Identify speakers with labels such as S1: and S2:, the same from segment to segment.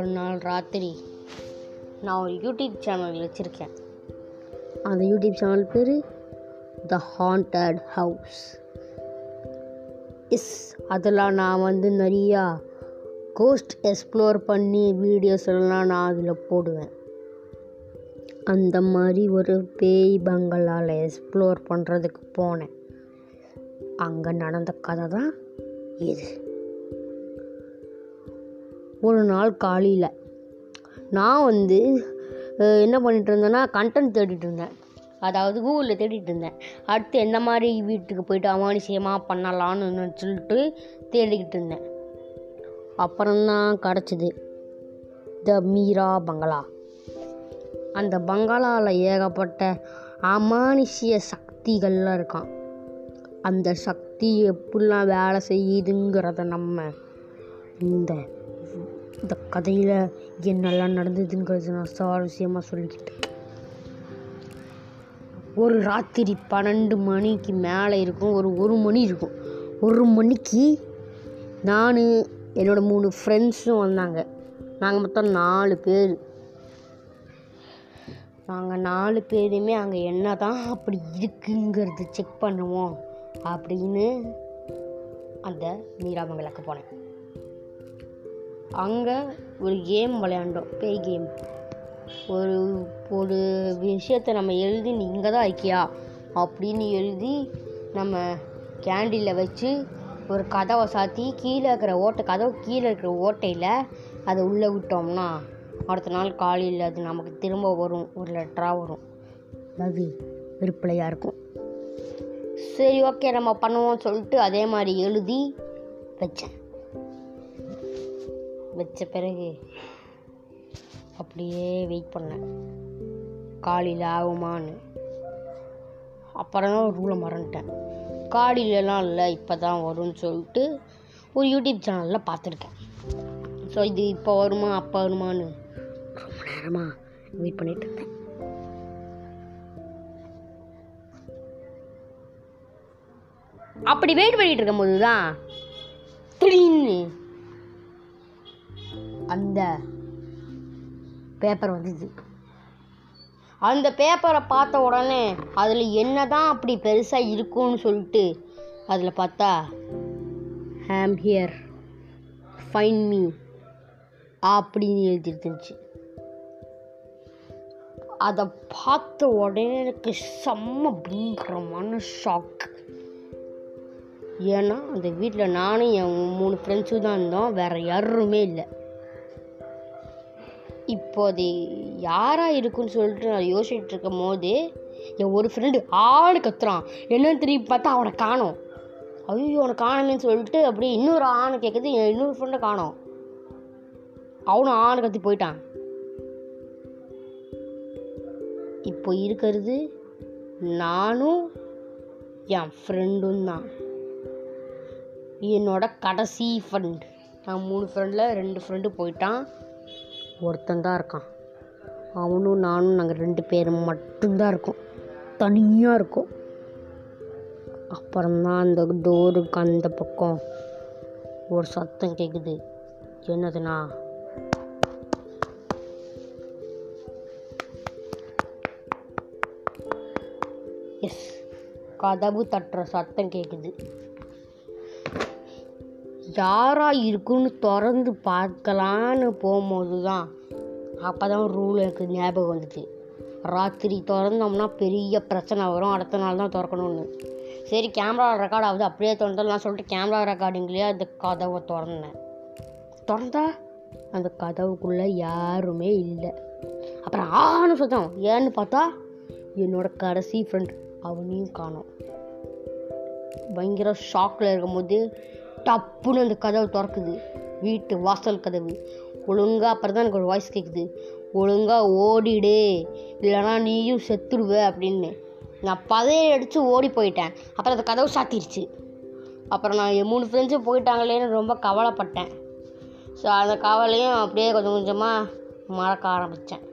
S1: ஒரு நாள் ராத்திரி நான் ஒரு யூடியூப் சேனல் வச்சுருக்கேன். அந்த யூடியூப் சேனல் பேர் த ஹாண்டட் ஹவுஸ் இஸ் அதில் நான் வந்து நிறையா கோஸ்ட் எக்ஸ்ப்ளோர் பண்ணி வீடியோஸ் எல்லாம் நான் அதில் போடுவேன். அந்த மாதிரி ஒரு பேய் பங்களால் எக்ஸ்ப்ளோர் பண்ணுறதுக்கு போனேன். அங்கே நடந்த கதை தான் இது. ஒரு நாள் காலையில். நான் வந்து என்ன பண்ணிட்டு இருந்தேன்னா கண்டென்ட் தேடிட்டு இருந்தேன். அதாவது கூகுளில் தேடிட்டு இருந்தேன். அடுத்து எந்த மாதிரி வீட்டுக்கு போயிட்டு அமானுஷியமாக பண்ணலான்னு சொல்லிட்டு தேடிக்கிட்டு இருந்தேன். அப்புறம்தான் கிடச்சிது த மீரா பங்களா. அந்த பங்களாவில் ஏகப்பட்ட அமானுஷிய சக்திகள்லாம் இருக்கான். அந்த சக்தி எப்படிலாம் வேலை செய்யுதுங்கிறத நம்ம இந்த இந்த கதையில் என்னெல்லாம் நடந்ததுங்கிறது நான் சுவாரஸ்யமாக சொல்லிக்கிட்டு ஒரு ராத்திரி பன்னெண்டு மணிக்கு மேலே இருக்கும். ஒரு ஒரு மணி இருக்கும். ஒரு மணிக்கு நான் என்னோடய மூணு ஃப்ரெண்ட்ஸும் வந்தாங்க. நாங்கள் மொத்தம் நாலு பேர். நாங்கள் நாலு பேருமே அங்கே என்ன தான் அப்படி இருக்குங்கிறது செக் பண்ணுவோம் அப்படின்னு அந்த மீராமங்கலுக்கு போனேன். அங்கே ஒரு கேம் விளையாண்டோம். பேய் கேம் ஒரு ஒரு விஷயத்தை நம்ம எழுதி நீ இங்கே தான் ஐக்கியா அப்படின்னு எழுதி நம்ம கேண்டிலில் வச்சு ஒரு கதவை சாத்தி கீழே இருக்கிற ஓட்டை கதவு கீழே இருக்கிற ஓட்டையில் அதை உள்ளே விட்டோம்னா அடுத்த நாள் காலையில் அது நமக்கு திரும்ப வரும். ஒரு லெட்டராக வரும். அது விற்பனையாக இருக்கும். சரி ஓகே நம்ம பண்ணுவோம்னு சொல்லிட்டு அதே மாதிரி எழுதி வச்சேன். வச்ச பிறகு அப்படியே வெயிட் பண்ணேன். காலையில் ஆகுமான்னு. அப்புறம் தான் ரூலை மறந்துட்டேன். காலையிலலாம் இல்லை இப்போ தான் வரும்னு சொல்லிட்டு ஒரு யூடியூப் சேனலில் பார்த்துருக்கேன். ஸோ இது இப்போ வருமா அப்போ வருமான்னு ரொம்ப நேரமாக வெயிட் பண்ணிட்டு இருந்தேன். அப்படி வெயிட் பண்ணிட்டு இருக்கும்போது தான் திடீர்னு அந்த பேப்பர் வந்தது. அந்த பேப்பரை பார்த்த உடனே அதில் என்ன தான் அப்படி பெருசாக இருக்கும்னு சொல்லிட்டு அதில் பார்த்தா ஹேம் ஹியர் ஃபைன் மீ அப்படின்னு எழுதிருந்துச்சு அதை பார்த்த உடனே எனக்கு செம்ம பயங்கரமான ஷாக் ஏன்னா அந்த வீட்டில் நானும் என் மூணு ஃப்ரெண்ட்ஸும் தான் இருந்தோம் வேறு யாருமே இல்லை. இப்போ அது யாராக இருக்குன்னு சொல்லிட்டு நான் யோசிச்சுட்டு இருக்கும் போது என் ஒரு ஃப்ரெண்டு ஆடு கத்துறான். என்னன்னு திரும்பி பார்த்தா அவனை காணோம். ஐயோ அவனை காணமேன்னு சொல்லிட்டு அப்படியே இன்னொரு ஆணை கேட்குது என் இன்னொரு ஃப்ரெண்டை காணும். அவனும் ஆணை கத்தி போயிட்டான். இப்போ இருக்கிறது நானும் என் ஃப்ரெண்டும் தான். என்னோட கடைசி ஃப்ரெண்ட் நான் மூணு ஃப்ரெண்டில் ரெண்டு ஃப்ரெண்டு போயிட்டான். ஒருத்தன் தான் இருக்கான். அவனும் நானும் நாங்கள் ரெண்டு பேரும் மட்டும்தான் இருக்கோம். தனியாக இருக்கோம். அப்புறம்தான் அந்த டோருக்கு அந்த பக்கம் ஒரு சத்தம் கேட்குது என்னதுண்ணா? எஸ். கதவு தட்டுற சத்தம் கேட்குது யாராக இருக்குன்னு திறந்து பார்க்கலான்னு போகும்போது தான் அப்போ தான் ரூல் எனக்கு ஞாபகம் வந்துச்சு. ராத்திரி திறந்தோம்னா பெரிய பிரச்சனை வரும். அடுத்த நாள் தான் திறக்கணும்னு. சரி கேமரா ரெக்கார்ட் ஆகுது. அப்படியே திறந்துடலாம் சொல்லிட்டு கேமரா ரெக்கார்டிங்லேயே அந்த கதவை திறந்தேன். திறந்தா அந்த கதவுக்குள்ளே யாருமே இல்லை. அப்புறம் ஆன்னு சத்தம் ஏன்னு பார்த்தா என்னோட கடைசி ஃப்ரெண்ட் அவனையும் காணோம். பயங்கர ஷாக்கில் இருக்கும்போது டப்புன்னு அந்த கதவு திறக்குது. வீட்டு வாசல் கதவு. ஒழுங்காக அப்புறம் தான் எனக்கு ஒரு வாய்ஸ் கேட்குது ஒழுங்கா ஓடிடு. இல்லைனா நீயும் செத்துடுவ அப்படின்னு. நான் பதைய அடித்து ஓடி போயிட்டேன். அப்புறம் அந்த கதவு சாத்திருச்சு. அப்புறம் நான் என் மூணு ஃப்ரெண்ட்ஸும் போயிட்டாங்களேன்னு ரொம்ப கவலைப்பட்டேன். ஸோ அந்த கவலையும் அப்படியே கொஞ்சம் கொஞ்சமாக மறக்க ஆரம்பித்தேன்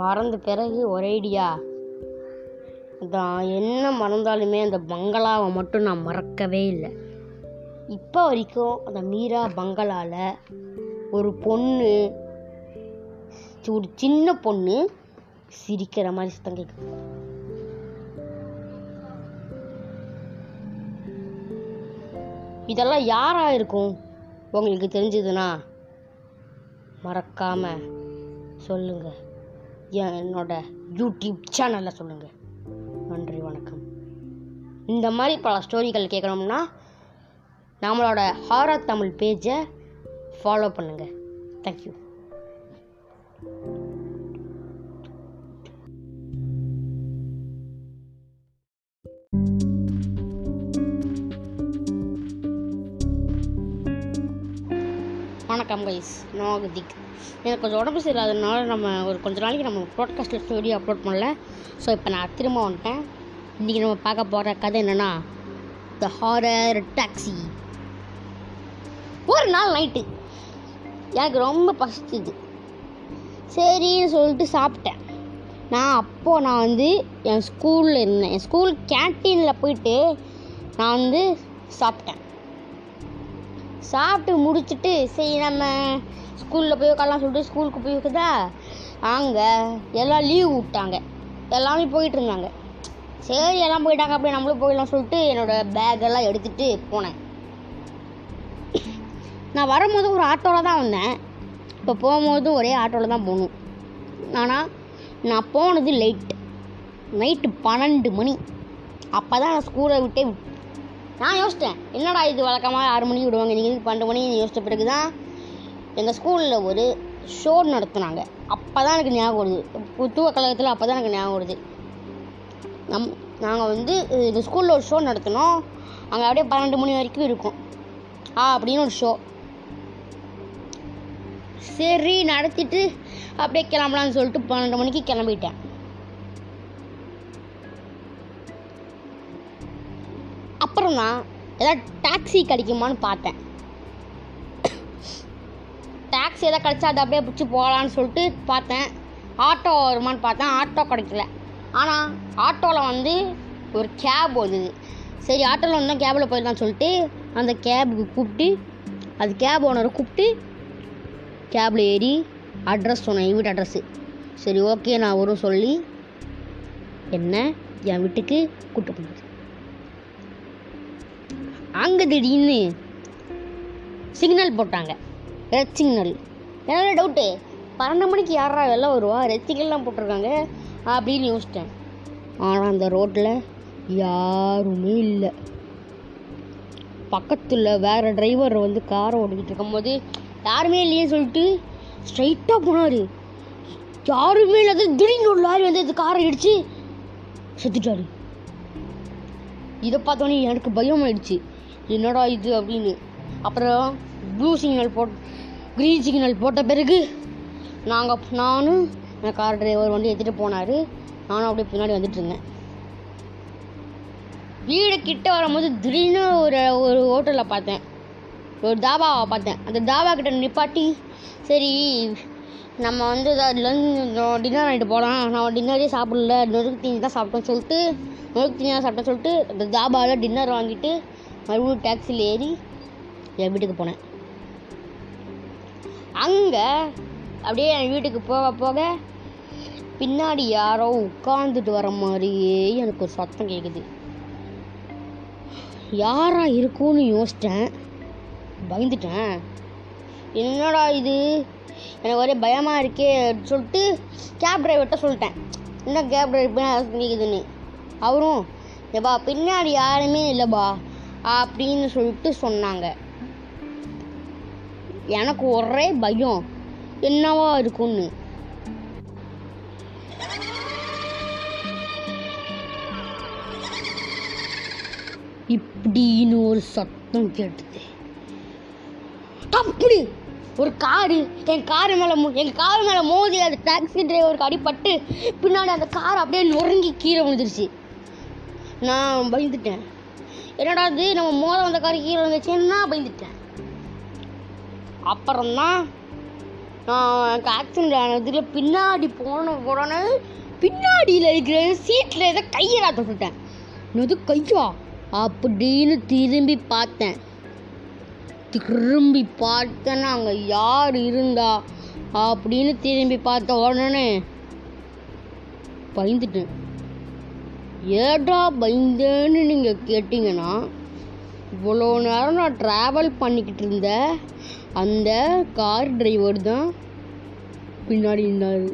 S1: மறந்த பிறகு ஒரேடியா நான் என்ன மறந்தாலுமே அந்த பங்களாவை மட்டும் நான் மறக்கவே இல்லை. இப்போ வரைக்கும் அந்த மீரா பங்களாவில் ஒரு பொண்ணு ஒரு சின்ன பொண்ணு சிரிக்கிற மாதிரி சத்தம் கேட்குது இதெல்லாம் யாராக இருக்கும்? உங்களுக்கு தெரிஞ்சதுன்னா மறக்காம சொல்லுங்க. என்னோட யூடியூப் சேனலில் சொல்லுங்க. நன்றி வணக்கம். இந்த மாதிரி பல ஸ்டோரிகள் கேட்கணும்னா நம்மளோட ஹாரர் தமிழ் பேஜை ஃபாலோ பண்ணுங்கள் தேங்க்யூ வணக்கம் கைஸ் நான் திக். எனக்கு கொஞ்சம் உடம்பு சரியில்லாதனால நம்ம ஒரு கொஞ்ச நாளைக்கு நம்ம ப்ராட்காஸ்ட்டில் ஸ்டோரி அப்லோட் பண்ணல. ஸோ இப்போ நான் திரும்ப வந்துட்டேன். இன்றைக்கி நம்ம பார்க்க போகிற கதை என்னென்னா த ஹாரர் டாக்ஸி ஒரு நாள் நைட்டு எனக்கு ரொம்ப பசிச்சுது. சரின்னு சொல்லிட்டு சாப்பிட்டேன். நான் அப்போது நான் வந்து என் ஸ்கூலில் இருந்தேன் என் ஸ்கூல் கேன்டீனில் போயிட்டு நான் வந்து சாப்பிட்டேன். சாப்பிட்டு முடிச்சுட்டு சரி நம்ம ஸ்கூலில் போய் உட்காரலாம் சொல்லிட்டு ஸ்கூலுக்கு போய் இருக்குதா அங்கே எல்லாம் லீவ் விட்டாங்க. எல்லாமே போயிட்டு இருந்தாங்க. சரி எல்லாம் போயிட்டாங்க அப்படியே நம்மளும் போயிடலாம் சொல்லிட்டு என்னோட பேக்கெல்லாம் எடுத்துகிட்டு போனேன். நான் வரும்போது ஒரு ஆட்டோவில் தான் வந்தேன். இப்போ போகும்போதும் ஒரே ஆட்டோவில் தான் போகணும். ஆனால் நான் போனது லேட் நைட்டு பன்னெண்டு மணி. அப்போ தான் நான் ஸ்கூலை விட்டே நான் யோசித்தேன் என்னடா இது வழக்கமாக ஆறு மணிக்கு விடுவாங்க நீங்கள் பன்னெண்டு மணி யோசித்த பிறகு தான் எங்கள் ஸ்கூலில் ஒரு ஷோ நடத்துனாங்க. அப்போ தான் எனக்கு ஞாபகம் வருது. புத்துவ கழகத்தில் அப்போ தான் எனக்கு ஞாபகம் வருது. நம் நாங்கள் வந்து இந்த ஸ்கூலில் ஒரு ஷோ நடத்தினோம். அங்கே அப்படியே பன்னெண்டு மணி வரைக்கும் இருக்கும். ஆ அப்படின்னு ஒரு ஷோ சரி நடத்திட்டு அப்படியே கிளம்பலான்னு சொல்லிட்டு பன்னெண்டு மணிக்கு கிளம்பிட்டேன். அப்புறம் தான் ஏதாவது டாக்ஸி கிடைக்குமான்னு பார்த்தேன். டாக்ஸி எதாவது கிடைச்சா அதை அப்படியே பிடிச்சி போகலான்னு சொல்லிட்டு பார்த்தேன். ஆட்டோ வருமான்னு பார்த்தேன். ஆட்டோ கிடைக்கல. ஆனால் ஆட்டோவில் வந்து ஒரு கேப் வந்தது. சரி ஆட்டோவில் வந்தால் கேபில் போயிடலாம்னு சொல்லிட்டு அந்த கேபுக்கு கூப்பிட்டு அது கேப் ஓனரை கூப்பிட்டு கேபில் ஏறி அட்ரஸ் சொன்னேன் என் வீட்டு அட்ரஸ்ஸு சரி ஓகே நான் வரும் சொல்லி என்ன என் வீட்டுக்கு கூப்பிட்டு போனார். அங்கே திடீர்னு சிக்னல் போட்டாங்க. ரெட் சிக்னல் என்ன டவுட்டு பன்னெண்டு மணிக்கு யாரா வெளில வருவா? ரெட் சிக்னல்லாம் போட்டிருக்காங்க அப்படின்னு யோசித்தேன் ஆனால் அந்த ரோட்டில் யாருமே இல்லை. பக்கத்தில் வேறு டிரைவர் வந்து காரை ஓட்டிக்கிட்டு இருக்கும்போது யாருமே இல்லையேன்னு சொல்லிட்டு ஸ்ட்ரைட்டாக போனார். யாருமே இல்லாத திடீர்னு ஒரு லாரி வந்து இந்த காரை அடித்து செத்துட்டாரு. இதை பார்த்தோன்னே எனக்கு பயம் ஆயிடுச்சு. என்னடா இது அப்படின்னு. அப்புறம் ப்ளூ சிக்னல் போட் க்ரீன் சிக்னல் போட்ட பிறகு நாங்கள் நானும் என் கார் டிரைவர் வந்து எடுத்துகிட்டு போனார். நானும் அப்படியே பின்னாடி வந்துட்டு இருந்தேன். வீடு கிட்ட வரும்போது திடீர்னு ஒரு ஒரு ஹோட்டலில் பார்த்தேன். ஒரு தாபாவை பார்த்தேன். அந்த தாபா கிட்ட நிப்பாட்டி சரி நம்ம வந்து டின்னர் ஆகிட்டு போகலாம் நான் டின்னரே சாப்பிடல நொறுக்கு தீனி தான் சாப்பிட்டோன்னு சொல்லிட்டு நொறுக்கு தீனி தான் சாப்பிட்டேன்னு சொல்லிட்டு அந்த தாபாவில் டின்னர் வாங்கிட்டு மறுபடியும் டாக்ஸியில் ஏறி என் வீட்டுக்கு போனேன். அங்கே அப்படியே என் வீட்டுக்கு போக போக பின்னாடி யாரோ உட்காந்துட்டு வர மாதிரியே எனக்கு ஒரு சத்தம் கேட்குது யாராக இருக்கும்னு யோசித்தேன் பயந்துட்டேன். என்னடா இது? எனக்கு ஒரே பயமாக இருக்கே அப்படின்னு சொல்லிட்டு கேப் டிரைவர்கிட்ட சொல்லிட்டேன். என்ன கேப் டிரைவர் கேட்குதுன்னு அவரும் ஏப்பா பின்னாடி யாருமே இல்லைப்பா அப்படின்னு சொல்லிட்டு சொன்னாங்க. எனக்கு ஒரே பயம். என்னவா இருக்கும்னு. இப்படின்னு ஒரு சத்தம் கேட்டுது. அப்படி ஒரு காரு என் காரு மேலே எங்கள் காரு மேலே மோதி அது டாக்ஸி டிரைவருக்கு அடிப்பட்டு பின்னாடி அந்த கார் அப்படியே நொறுங்கி கீழே விழுந்துருச்சு. நான் பயந்துட்டேன். என்னடா இது? நம்ம மோத வந்த கார் கீழே விழுந்துச்சுன்னா பயந்துட்டேன்? அப்புறம்தான் நான் எனக்கு ஆக்சிடென்ட் ஆனதுல பின்னாடி போன உடனே பின்னாடியில் இருக்கிற சீட்டில் ஏதோ கையை நான் தொட்டுட்டேன். என்னது கையா? அப்படின்னு திரும்பி பார்த்தேன். திரும்பி பார்த்தேன்னா அங்கே யார் இருந்தா அப்படின்னு திரும்பி பார்த்த உடனே பயந்துட்டேன். ஏடா பயந்தேன்னு நீங்கள் கேட்டிங்கன்னா இவ்வளோ நேரம் நான் ட்ராவல் பண்ணிக்கிட்டு இருந்த அந்த கார் டிரைவர் தான் பின்னாடி இருந்தார்.